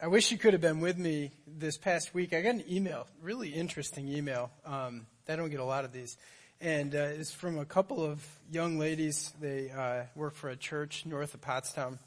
I wish you could have been with me this past week. I got an email, really interesting email. Um, I don't get a lot of these. And uh, it's from a couple of young ladies. They uh, work for a church north of Pottstown.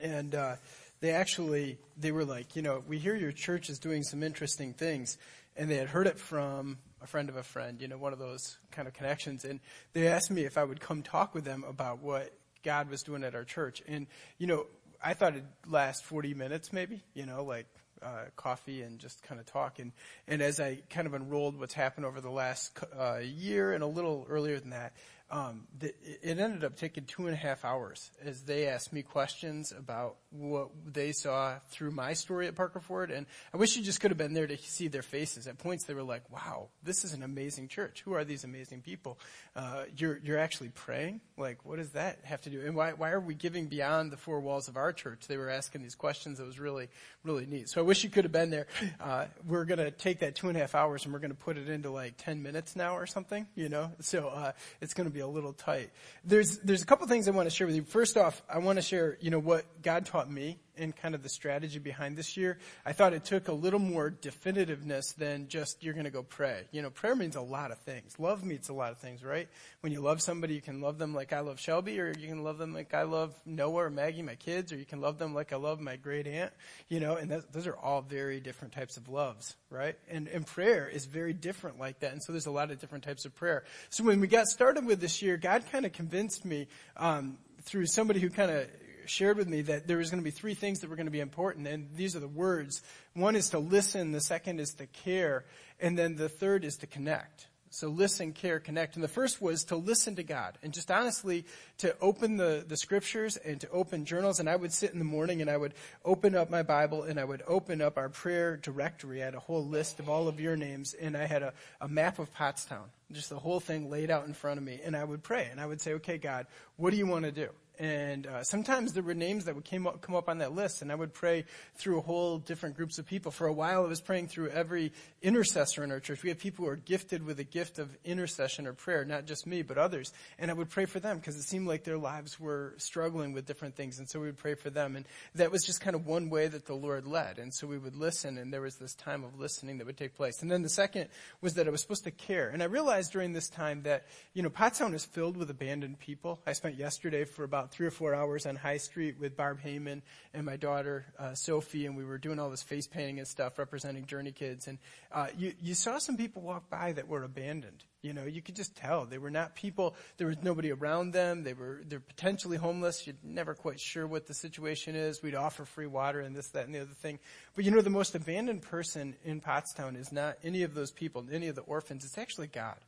And uh, they actually, they were like, you know, we hear your church is doing some interesting things. And they had heard it from a friend of a friend, you know, one of those kind of connections. And they asked me if I would come talk with them about what God was doing at our church. And, you know, I thought it'd last 40 minutes maybe, you know, like uh, coffee and just kind of talk. And, and as I kind of unrolled what's happened over the last uh, year and a little earlier than that, um, the, it ended up taking two and a half hours as they asked me questions about what they saw through my story at Parker Ford. And I wish you just could have been there to see their faces. At points, they were like, "Wow, this is an amazing church. Who are these amazing people? Uh, you're you're actually praying. Like, what does that have to do? And why why are we giving beyond the four walls of our church?" They were asking these questions. That was really really neat. So I wish you could have been there. Uh, we're gonna take that two and a half hours and we're gonna put it into like ten minutes now or something. You know, so uh, it's gonna be a little tight. There's, there's a couple things I want to share with you. First off, I want to share, you know, what God taught me and kind of the strategy behind this year. I thought it took a little more definitiveness than just you're going to go pray. You know, prayer means a lot of things. Love means a lot of things, right? When you love somebody, you can love them like I love Shelby, or you can love them like I love Noah or Maggie, my kids, or you can love them like I love my great aunt. You know, and that, those are all very different types of loves, right? And and prayer is very different like that. And so there's a lot of different types of prayer. So when we got started with this year, God kind of convinced me um, through somebody who kind of shared with me that there was going to be three things that were going to be important, and these are the words. One is to listen, the second is to care, and then the third is to connect. So listen, care, connect. And the first was to listen to God and just honestly to open the, the scriptures and to open journals. And I would sit in the morning and I would open up my Bible and I would open up our prayer directory. I had a whole list of all of your names and I had a, a map of Pottstown, just the whole thing laid out in front of me. And I would pray and I would say, okay, God, what do you want to do? And uh, sometimes there were names that would came up, come up on that list, and I would pray through a whole different groups of people. For a while, I was praying through every intercessor in our church. We have people who are gifted with a gift of intercession or prayer, not just me, but others. And I would pray for them because it seemed like their lives were struggling with different things, and so we would pray for them. And that was just kind of one way that the Lord led. And so we would listen, and there was this time of listening that would take place. And then the second was that I was supposed to care. And I realized during this time that you know Pottstown is filled with abandoned people. I spent yesterday for about three or four hours on High Street with Barb Heyman and my daughter uh, Sophie, and we were doing all this face painting and stuff representing Journey Kids. And uh, you you saw some people walk by that were abandoned. You know, you could just tell they were not people. There was nobody around them. They were they're potentially homeless. You're never quite sure what the situation is. We'd offer free water and this, that, and the other thing. But you know, the most abandoned person in Pottstown is not any of those people, any of the orphans. It's actually God.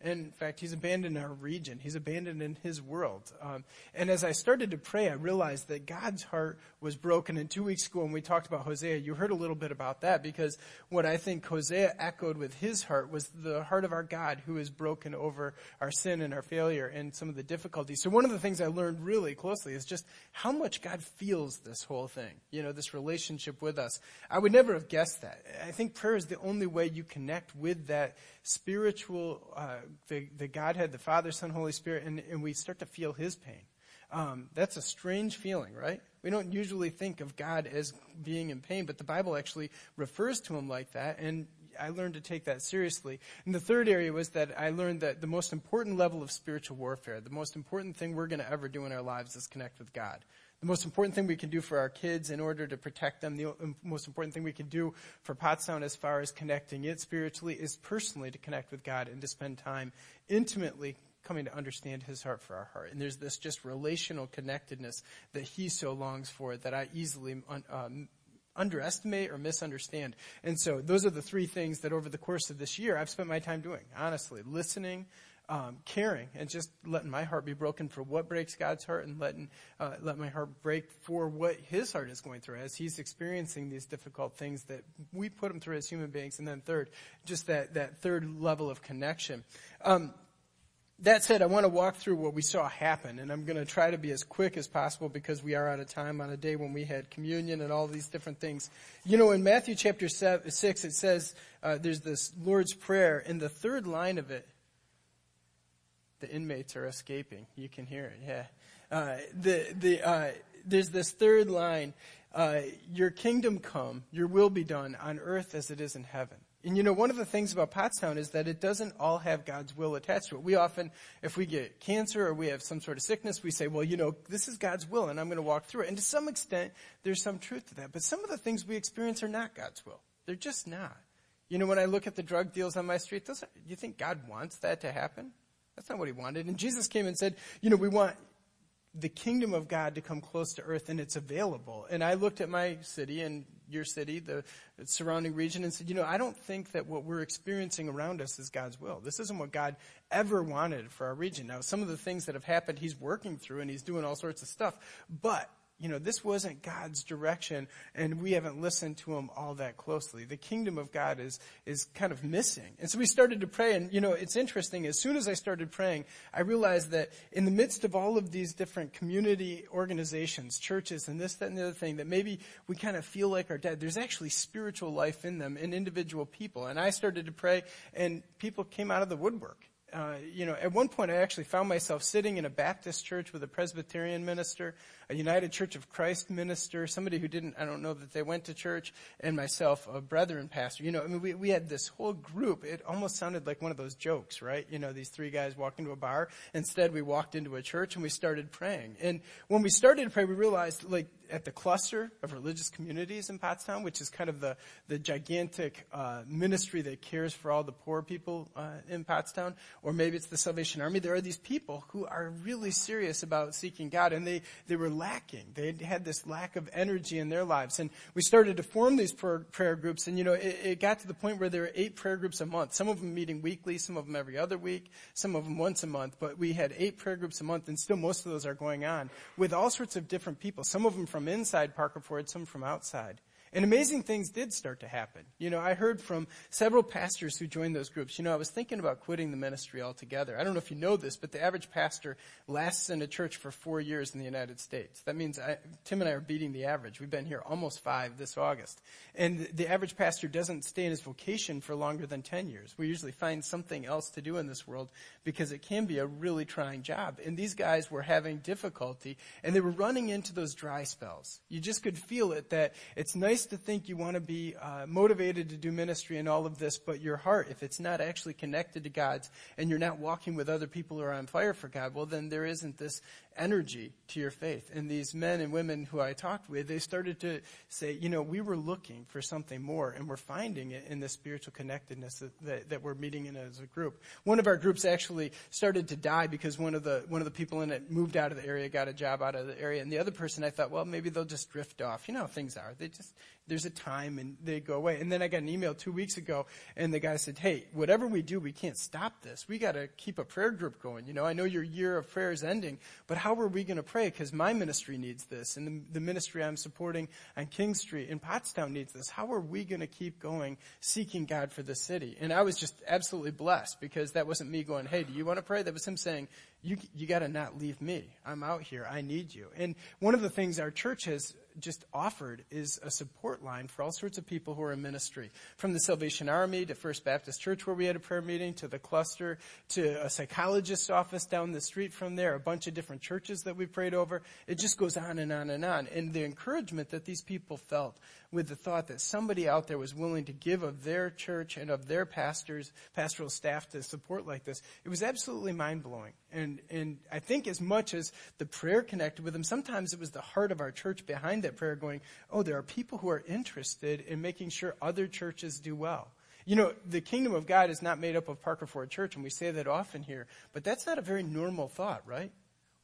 In fact, he's abandoned our region. He's abandoned in his world. Um, and as I started to pray, I realized that God's heart was broken. And two weeks ago, when we talked about Hosea, you heard a little bit about that because what I think Hosea echoed with his heart was the heart of our God who is broken over our sin and our failure and some of the difficulties. So one of the things I learned really closely is just how much God feels this whole thing, you know, this relationship with us. I would never have guessed that. I think prayer is the only way you connect with that spiritual, uh, the, the Godhead, the Father, Son, Holy Spirit, and, and we start to feel His pain. Um, that's a strange feeling, right? We don't usually think of God as being in pain, but the Bible actually refers to Him like that, and I learned to take that seriously. And the third area was that I learned that the most important level of spiritual warfare, the most important thing we're going to ever do in our lives is connect with God. The most important thing we can do for our kids in order to protect them, the most important thing we can do for Pottstown as far as connecting it spiritually is personally to connect with God and to spend time intimately coming to understand his heart for our heart. And there's this just relational connectedness that he so longs for that I easily um, underestimate or misunderstand. And so those are the three things that over the course of this year I've spent my time doing, honestly, listening, um, caring and just letting my heart be broken for what breaks God's heart and letting uh, let my heart break for what His heart is going through as He's experiencing these difficult things that we put Him through as human beings. And then third, just that that third level of connection. Um, that said, I want to walk through what we saw happen, and I'm going to try to be as quick as possible because we are out of time on a day when we had communion and all these different things. You know, in Matthew chapter seven, 6, it says uh, there's this Lord's Prayer, and the third line of it the inmates are escaping. You can hear it, yeah. Uh, the, the, uh, there's this third line. uh, Your kingdom come, your will be done on earth as it is in heaven. And you know, one of the things about Pottstown is that it doesn't all have God's will attached to it. We often, if we get cancer or we have some sort of sickness, we say, well, you know, this is God's will and I'm going to walk through it. And to some extent, there's some truth to that. But some of the things we experience are not God's will. They're just not. You know, when I look at the drug deals on my street, do you think God wants that to happen? That's not what he wanted. And Jesus came and said, you know, we want the kingdom of God to come close to earth and it's available. And I looked at my city and your city, the surrounding region, and said, you know, I don't think that what we're experiencing around us is God's will. This isn't what God ever wanted for our region. Now, some of the things that have happened, He's working through and He's doing all sorts of stuff. But you know, this wasn't God's direction, and we haven't listened to him all that closely. The kingdom of God is, is kind of missing. And so we started to pray, and you know, it's interesting. As soon as I started praying, I realized that in the midst of all of these different community organizations, churches, and this, that, and the other thing, that maybe we kind of feel like our dead, there's actually spiritual life in them, in individual people. And I started to pray, and people came out of the woodwork uh, you know, at one point I actually found myself sitting in a Baptist church with a Presbyterian minister, a United Church of Christ minister, somebody who didn't, I don't know that they went to church, and myself, a brethren pastor. You know, I mean, we, we had this whole group. It almost sounded like one of those jokes, right? You know, these three guys walk into a bar. Instead, we walked into a church and we started praying. And when we started to pray, we realized, like, at the cluster of religious communities in Pottstown, which is kind of the, the gigantic uh, ministry that cares for all the poor people uh, in Pottstown, or maybe it's the Salvation Army. There are these people who are really serious about seeking God, and they, they were lacking. They had this lack of energy in their lives. And we started to form these prayer, groups, and you know, it, it got to the point where there were eight prayer groups a month. Some of them meeting weekly, some of them every other week, some of them once a month, but we had eight prayer groups a month, and still most of those are going on with all sorts of different people. Some of them from inside Parker Ford, some from outside. And amazing things did start to happen. You know, I heard from several pastors who joined those groups. You know, I was thinking about quitting the ministry altogether. I don't know if you know this, but the average pastor lasts in a church for four years in the United States. That means I, Tim and I are beating the average. We've been here almost five this August. And the average pastor doesn't stay in his vocation for longer than 10 years. We usually find something else to do in this world because it can be a really trying job. And these guys were having difficulty and they were running into those dry spells. You just could feel it that it's nice to think you want to be uh, motivated to do ministry and all of this, but your heart, if it's not actually connected to God's and you're not walking with other people who are on fire for God, well, then there isn't this energy to your faith. And these men and women who I talked with, they started to say, you know, we were looking for something more and we're finding it in the spiritual connectedness that, that, that, we're meeting in as a group. One of our groups actually started to die because one of the, one of the people in it moved out of the area, got a job out of the area. And the other person I thought, well, maybe they'll just drift off. You know how things are. They just, there's a time and they go away. And then I got an email two weeks ago and the guy said, Hey, whatever we do, we can't stop this. We got to keep a prayer group going. You know, I know your year of prayer is ending, but how are we going to pray? Because my ministry needs this and the, the, ministry I'm supporting on King Street in Pottstown needs this. How are we going to keep going seeking God for the city? And I was just absolutely blessed because that wasn't me going, Hey, do you want to pray? That was him saying, you, you got to not leave me. I'm out here. I need you. And one of the things our church has just offered is a support line for all sorts of people who are in ministry. From the Salvation Army to First Baptist Church where we had a prayer meeting to the cluster to a psychologist's office down the street from there, a bunch of different churches that we prayed over. It just goes on and on and on. And the encouragement that these people felt with the thought that somebody out there was willing to give of their church and of their pastors, pastoral staff to support like this, it was absolutely mind blowing. And, and I think as much as the prayer connected with them, sometimes it was the heart of our church behind that prayer going, oh, there are people who are interested in making sure other churches do well. You know, the kingdom of God is not made up of Parker Ford Church, and we say that often here, but that's not a very normal thought, right?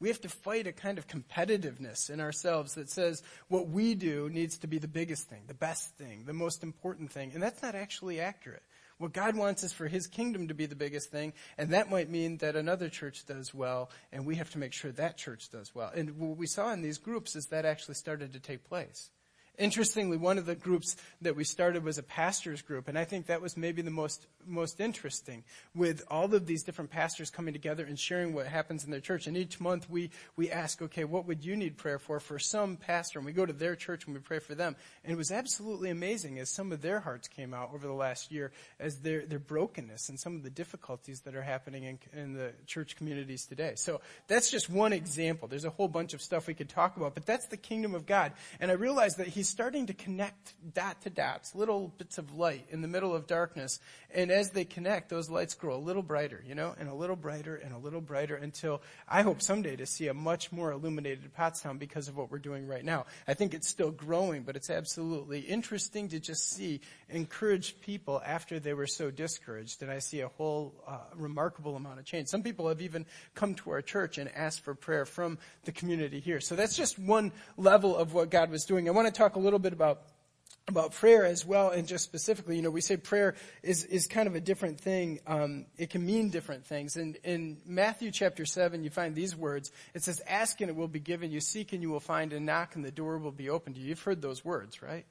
We have to fight a kind of competitiveness in ourselves that says what we do needs to be the biggest thing, the best thing, the most important thing, and that's not actually accurate. What God wants is for His kingdom to be the biggest thing, and that might mean that another church does well, and we have to make sure that church does well. And what we saw in these groups is that actually started to take place. Interestingly, one of the groups that we started was a pastors group, and I think that was maybe the most most interesting with all of these different pastors coming together and sharing what happens in their church. And each month we we ask, okay, what would you need prayer for for some pastor? And we go to their church and we pray for them. And it was absolutely amazing as some of their hearts came out over the last year as their their brokenness and some of the difficulties that are happening in, in the church communities today. So that's just one example. There's a whole bunch of stuff we could talk about, but that's the kingdom of God. And I realize that He he's starting to connect dot to dots, little bits of light in the middle of darkness. And as they connect, those lights grow a little brighter, you know, and a little brighter and a little brighter until I hope someday to see a much more illuminated Pottstown because of what we're doing right now. I think it's still growing, but it's absolutely interesting to just see encouraged people after they were so discouraged. And I see a whole uh, remarkable amount of change. Some people have even come to our church and asked for prayer from the community here. So that's just one level of what God was doing. I want to talk a little bit about about prayer as well, and just specifically, you know, we say prayer is is kind of a different thing. Um, it can mean different things. And in Matthew chapter seven, you find these words. It says, "Ask and it will be given you; seek and you will find; and knock and the door will be opened to you." You've heard those words, right?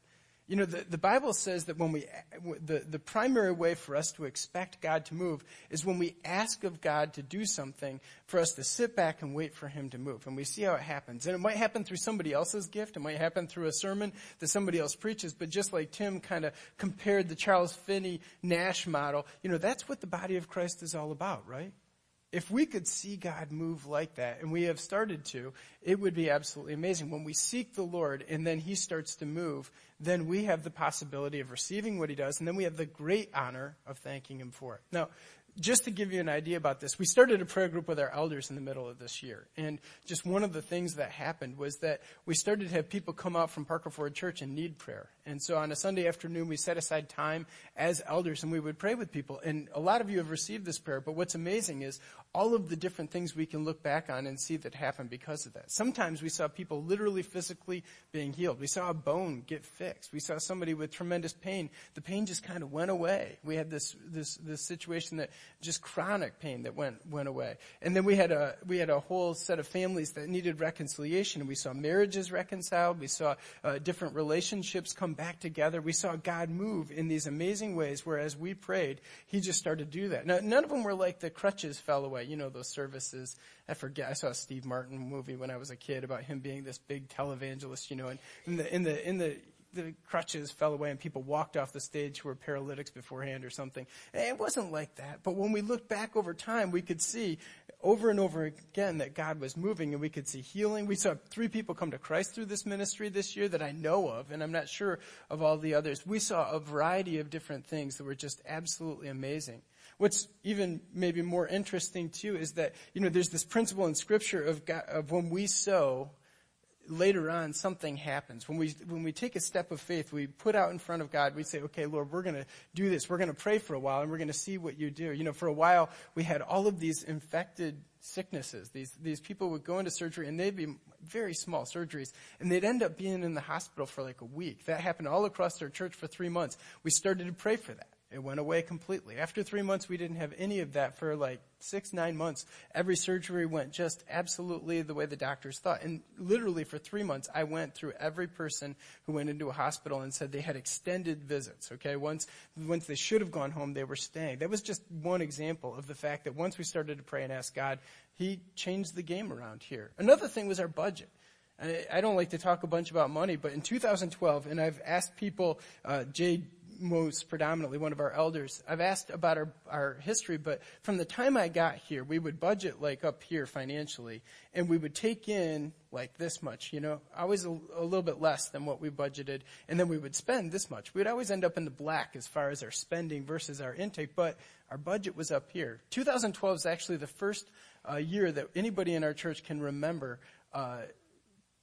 You know, the, the Bible says that when we, the, the primary way for us to expect God to move is when we ask of God to do something for us to sit back and wait for Him to move. And we see how it happens. And it might happen through somebody else's gift. It might happen through a sermon that somebody else preaches. But just like Tim kind of compared the Charles Finney Nash model, you know, that's what the body of Christ is all about, right? If we could see God move like that, and we have started to, it would be absolutely amazing. When we seek the Lord and then He starts to move, then we have the possibility of receiving what He does, and then we have the great honor of thanking Him for it. Now, just to give you an idea about this, we started a prayer group with our elders in the middle of this year. And just one of the things that happened was that we started to have people come out from Parker Ford Church and need prayer. And so on a Sunday afternoon, we set aside time as elders and we would pray with people. And a lot of you have received this prayer, but what's amazing is all of the different things we can look back on and see that happened because of that. Sometimes we saw people literally physically being healed. We saw a bone get fixed. We saw somebody with tremendous pain. The pain just kind of went away. We had this, this, this situation that just chronic pain that went, went away. And then we had a, we had a whole set of families that needed reconciliation. We saw marriages reconciled. We saw uh, different relationships come back together. We saw God move in these amazing ways where as we prayed, He just started to do that. Now, none of them were like the crutches fell away. You know, those services. I forget. I saw a Steve Martin movie when I was a kid about him being this big televangelist, you know, and in the, in the, in the, the crutches fell away and people walked off the stage who were paralytics beforehand or something. It wasn't like that. But when we look back over time, we could see over and over again that God was moving and we could see healing. We saw three people come to Christ through this ministry this year that I know of, and I'm not sure of all the others. We saw a variety of different things that were just absolutely amazing. What's even maybe more interesting too is that, you know, there's this principle in scripture of, God, of when we sow, later on something happens. When we, when we take a step of faith, we put out in front of God, we say, okay, Lord, we're going to do this. We're going to pray for a while and we're going to see what you do. You know, for a while we had all of these infected sicknesses. These, these people would go into surgery and they'd be very small surgeries and they'd end up being in the hospital for like a week. That happened all across our church for three months. We started to pray for that. It went away completely. After three months, we didn't have any of that for like six, nine months. Every surgery went just absolutely the way the doctors thought. And literally for three months, I went through every person who went into a hospital and said they had extended visits. Okay. Once, once they should have gone home, they were staying. That was just one example of the fact that once we started to pray and ask God, He changed the game around here. Another thing was our budget. I don't like to talk a bunch about money, but in 2012, and I've asked people, uh, Jay most predominantly one of our elders. I've asked about our, our history, but from the time I got here, we would budget like up here financially, and we would take in like this much, you know, always a, a little bit less than what we budgeted, and then we would spend this much. We'd always end up in the black as far as our spending versus our intake, but our budget was up here. 2012 is actually the first uh, year that anybody in our church can remember uh,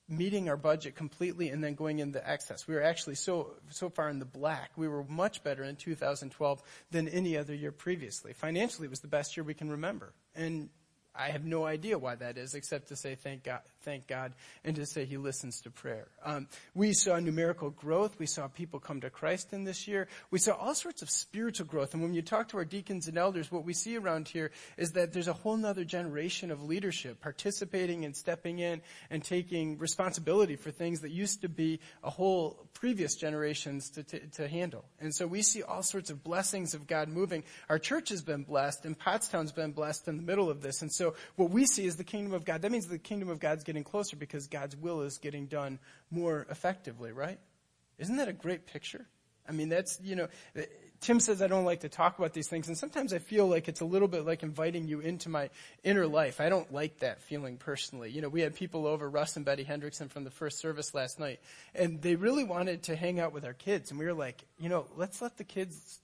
meeting our budget completely and then going into excess. We were actually so so far in the black. We were much better in 2012 than any other year previously. Financially, it was the best year we can remember. And I have no idea why that is, except to say thank God, thank God, and to say He listens to prayer. Um, we saw numerical growth. We saw people come to Christ in this year. We saw all sorts of spiritual growth. And when you talk to our deacons and elders, what we see around here is that there's a whole other generation of leadership participating and stepping in and taking responsibility for things that used to be a whole previous generations to, to, to handle. And so we see all sorts of blessings of God moving. Our church has been blessed, and Pottstown's been blessed in the middle of this. And so what we see is the kingdom of God. That means the kingdom of God's getting closer because God's will is getting done more effectively, right? Isn't that a great picture? I mean, that's, you know, Tim says I don't like to talk about these things, and sometimes I feel like it's a little bit like inviting you into my inner life. I don't like that feeling personally. You know, we had people over, Russ and Betty Hendrickson from the first service last night, and they really wanted to hang out with our kids, and we were like, you know, let's let the kids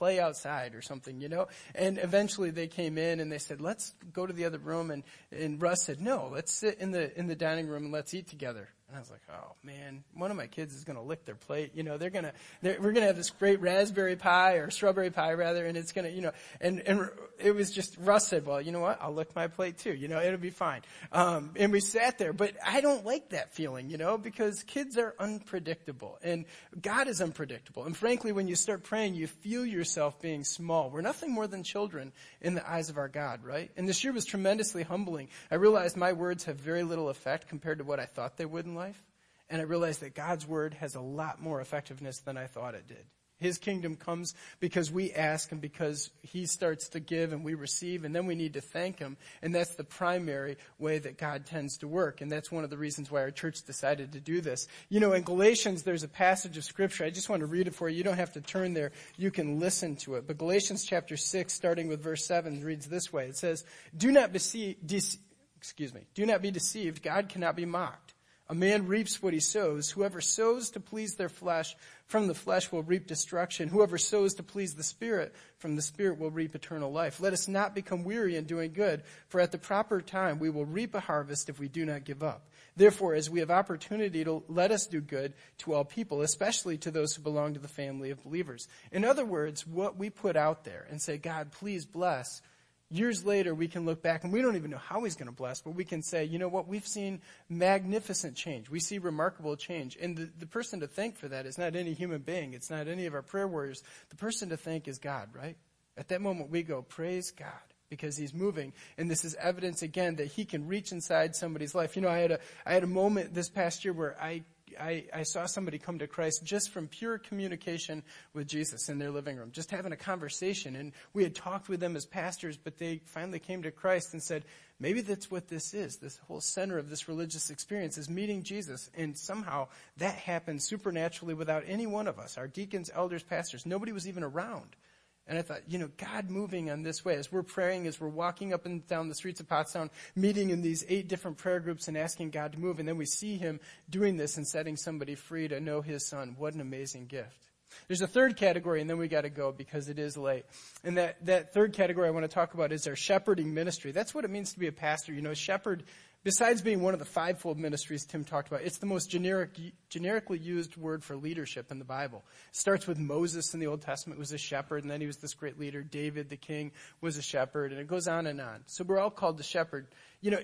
play outside or something, you know? And eventually they came in and they said, let's go to the other room. And, and Russ said, no, let's sit in the, in the dining room and let's eat together. And I was like, oh man, one of my kids is going to lick their plate. You know, they're going to, we're going to have this great raspberry pie or strawberry pie rather, and it's going to, you know, and, and it was just, Russ said, well, you know what? I'll lick my plate too. You know, it'll be fine. Um, and we sat there, but I don't like that feeling, you know, because kids are unpredictable and God is unpredictable. And frankly, when you start praying, you feel yourself being small. We're nothing more than children in the eyes of our God, right? And this year was tremendously humbling. I realized my words have very little effect compared to what I thought they would in life. And I realized that God's word has a lot more effectiveness than I thought it did. His kingdom comes because we ask and because He starts to give and we receive and then we need to thank Him. And that's the primary way that God tends to work. And that's one of the reasons why our church decided to do this. You know, in Galatians, there's a passage of scripture. I just want to read it for you. You don't have to turn there. You can listen to it. But Galatians chapter 6, starting with verse 7, reads this way. It says, Do not be, excuse me, do not be deceived. God cannot be mocked. A man reaps what he sows. Whoever sows to please their flesh from the flesh will reap destruction. Whoever sows to please the Spirit from the Spirit will reap eternal life. Let us not become weary in doing good, for at the proper time we will reap a harvest if we do not give up. Therefore, as we have opportunity to let us do good to all people, especially to those who belong to the family of believers. In other words, what we put out there and say, God, please bless, years later, we can look back and we don't even know how he's going to bless, but we can say, you know what, we've seen magnificent change. We see remarkable change. And the, the person to thank for that is not any human being. It's not any of our prayer warriors. The person to thank is God, right? At that moment, we go, praise God. Because he's moving, and this is evidence again that he can reach inside somebody's life. You know, I had a I had a moment this past year where I I, I, saw somebody come to Christ just from pure communication with Jesus in their living room, just having a conversation. And we had talked with them as pastors, but they finally came to Christ and said, maybe that's what this is. This whole center of this religious experience is meeting Jesus. And somehow that happened supernaturally without any one of us, our deacons, elders, pastors. Nobody was even around. And I thought, you know, God moving on this way, as we're praying, as we're walking up and down the streets of Pottstown, meeting in these eight different prayer groups and asking God to move, and then we see Him doing this and setting somebody free to know His Son. What an amazing gift. There's a third category, and then we got to go because it is late. And that, that third category I want to talk about is our shepherding ministry. That's what it means to be a pastor. You know, shepherd Besides being one of the fivefold ministries Tim talked about, it's the most generic, generically used word for leadership in the Bible. It starts with Moses in the Old Testament was a shepherd, and then he was this great leader. David, the king, was a shepherd, and it goes on and on. So we're all called to shepherd. You know,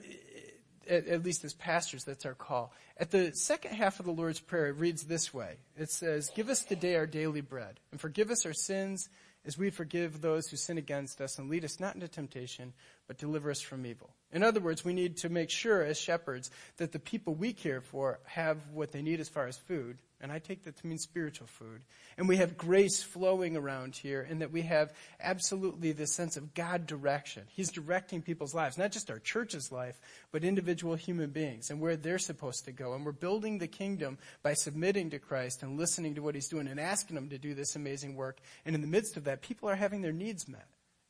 at, at least as pastors, that's our call. At the second half of the Lord's Prayer, it reads this way. It says, Give us today our daily bread, and forgive us our sins as we forgive those who sin against us, and lead us not into temptation, but deliver us from evil. In other words, we need to make sure as shepherds that the people we care for have what they need as far as food, and I take that to mean spiritual food, and we have grace flowing around here, and that we have absolutely this sense of God direction. He's directing people's lives, not just our church's life, but individual human beings and where they're supposed to go. And we're building the kingdom by submitting to Christ and listening to what He's doing and asking Him to do this amazing work. And in the midst of that, people are having their needs met.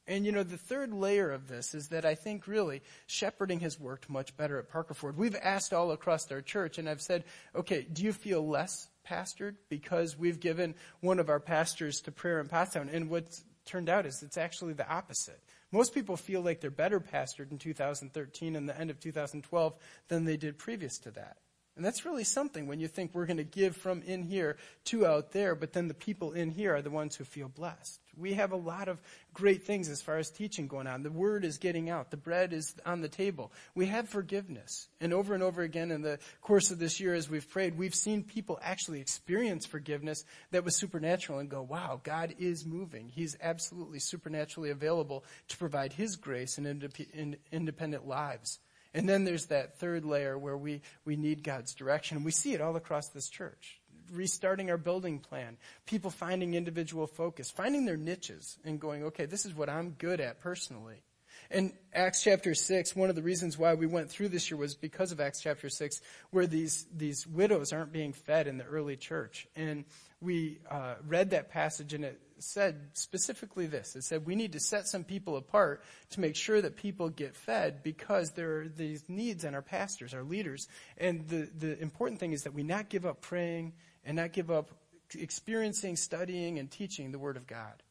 And you know, the third layer of this is that I think really shepherding has worked much better at Parkerford. We've asked all across our church and I've said, okay, do you feel less pastored because we've given one of our pastors to prayer in Pottstown? And what's turned out is it's actually the opposite. Most people feel like they're better pastored in 2013 and the end of 2012 than they did previous to that. And that's really something when you think we're going to give from in here to out there, but then the people in here are the ones who feel blessed. We have a lot of great things as far as teaching going on. The word is getting out. The bread is on the table. We have forgiveness. And over and over again in the course of this year as we've prayed, we've seen people actually experience forgiveness that was supernatural and go, wow, God is moving. He's absolutely supernaturally available to provide His grace in independent lives. And then there's that third layer where we, we need God's direction. And we see it all across this church. Restarting our building plan, people finding individual focus, finding their niches and going, okay, this is what I'm good at personally. And Acts chapter 6, one of the reasons why we went through this year was because of Acts chapter 6, where these, these widows aren't being fed in the early church. And we uh, read that passage and it said specifically this. It said we need to set some people apart to make sure that people get fed because there are these needs in our pastors, our leaders. And the, the important thing is that we not give up praying and not give up experiencing, studying, and teaching the Word of God.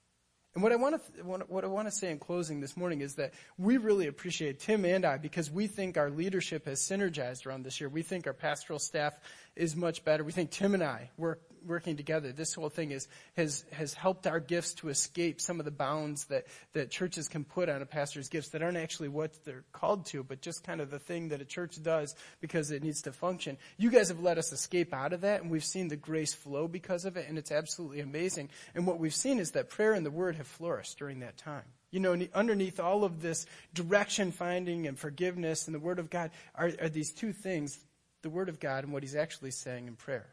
And what I want to what I want to say in closing this morning is that we really appreciate Tim and I because we think our leadership has synergized around this year. We think our pastoral staff is much better. We think Tim and I work working together, this whole thing is, has, has helped our gifts to escape some of the bounds that, that churches can put on a pastor's gifts that aren't actually what they're called to, but just kind of the thing that a church does because it needs to function. You guys have let us escape out of that, and we've seen the grace flow because of it, and it's absolutely amazing. And what we've seen is that prayer and the word have flourished during that time. You know, underneath all of this direction finding and forgiveness and the Word of God are, are these two things the Word of God and what He's actually saying in prayer.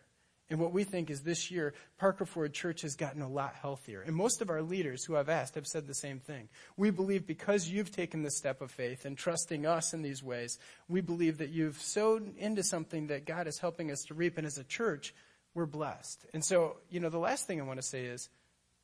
And what we think is this year, Parker Ford Church has gotten a lot healthier. And most of our leaders who I've asked have said the same thing. We believe because you've taken the step of faith and trusting us in these ways, we believe that you've sowed into something that God is helping us to reap. And as a church, we're blessed. And so, you know, the last thing I want to say is,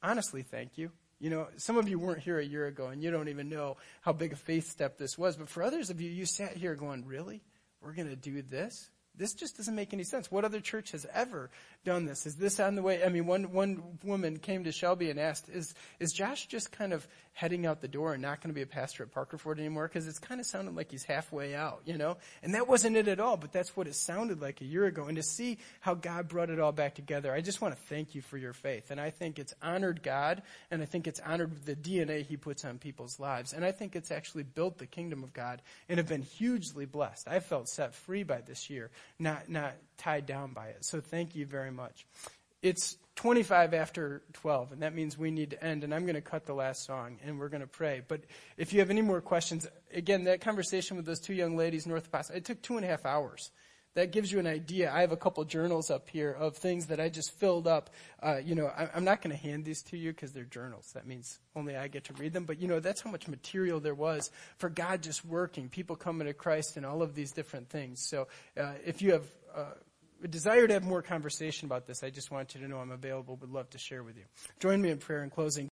honestly, thank you. You know, some of you weren't here a year ago and you don't even know how big a faith step this was. But for others of you, you sat here going, really? We're going to do this? This just doesn't make any sense. What other church has ever done this? Is this on the way? I mean, one, one woman came to Shelby and asked, is, is Josh just kind of heading out the door and not going to be a pastor at Parker Ford anymore? Because it's kind of sounded like he's halfway out, you know? And that wasn't it at all, but that's what it sounded like a year ago. And to see how God brought it all back together, I just want to thank you for your faith. And I think it's honored God, and I think it's honored the DNA he puts on people's lives. And I think it's actually built the kingdom of God and have been hugely blessed. I felt set free by this year not, not tied down by it. So thank you very much. It's 25 after 12, and that means we need to end, and I'm going to cut the last song, and we're going to pray. But if you have any more questions, again, that conversation with those two young ladies north of it took two and a half hours that gives you an idea. I have a couple journals up here of things that I just filled up. Uh, you know, I, am not going to hand these to you because they're journals. That means only I get to read them. But you know, that's how much material there was for God just working, people coming to Christ, and all of these different things. So, uh, if you have uh, a desire to have more conversation about this, I just want you to know I'm available. Would love to share with you. Join me in prayer in closing.